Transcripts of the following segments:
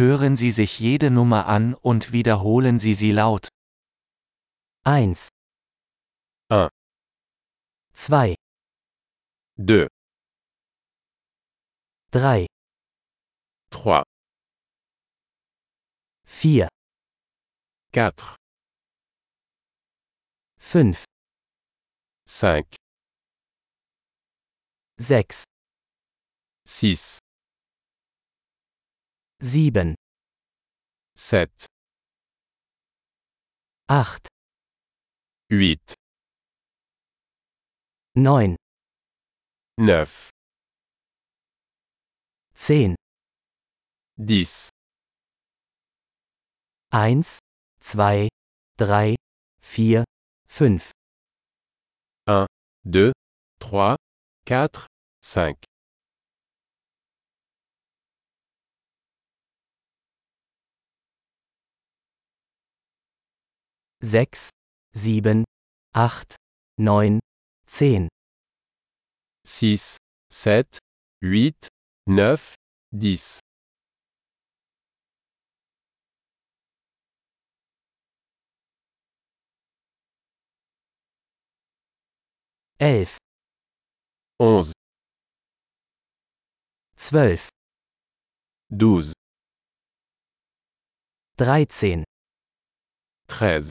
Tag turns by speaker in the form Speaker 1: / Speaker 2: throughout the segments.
Speaker 1: Hören Sie sich jede Nummer an und wiederholen Sie sie laut.
Speaker 2: 1,
Speaker 3: 1,
Speaker 2: 2,
Speaker 3: 2,
Speaker 2: 3,
Speaker 3: 3,
Speaker 2: 4,
Speaker 3: 4,
Speaker 2: 5,
Speaker 3: 5,
Speaker 2: 6,
Speaker 3: 6,
Speaker 2: 7,
Speaker 3: 7,
Speaker 2: 8,
Speaker 3: 8,
Speaker 2: 9,
Speaker 3: 9,
Speaker 2: 10,
Speaker 3: 10,
Speaker 2: 1, 2, 3, 4, 5,
Speaker 3: 1, 2, 3, 4, 5,
Speaker 2: 6, 7, 8, 9, 10,
Speaker 3: 6, 7, 8, 9, 10,
Speaker 2: 11,
Speaker 3: 11,
Speaker 2: 12,
Speaker 3: 12,
Speaker 2: 13,
Speaker 3: 13,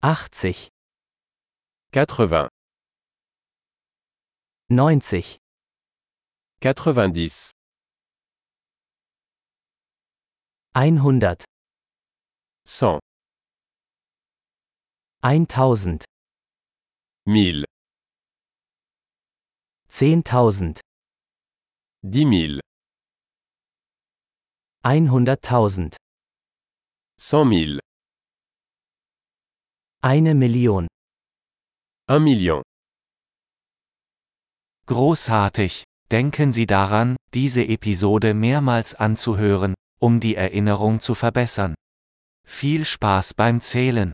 Speaker 2: 80,
Speaker 3: 80,
Speaker 2: 90,
Speaker 3: 90,
Speaker 2: 100,
Speaker 3: 100,
Speaker 2: 1000,
Speaker 3: 1000,
Speaker 2: 10.000,
Speaker 3: 10 000,
Speaker 2: 100.000,
Speaker 3: 100 000,
Speaker 2: eine Million.
Speaker 3: 1 million.
Speaker 1: Großartig! Denken Sie daran, diese Episode mehrmals anzuhören, um die Erinnerung zu verbessern. Viel Spaß beim Zählen!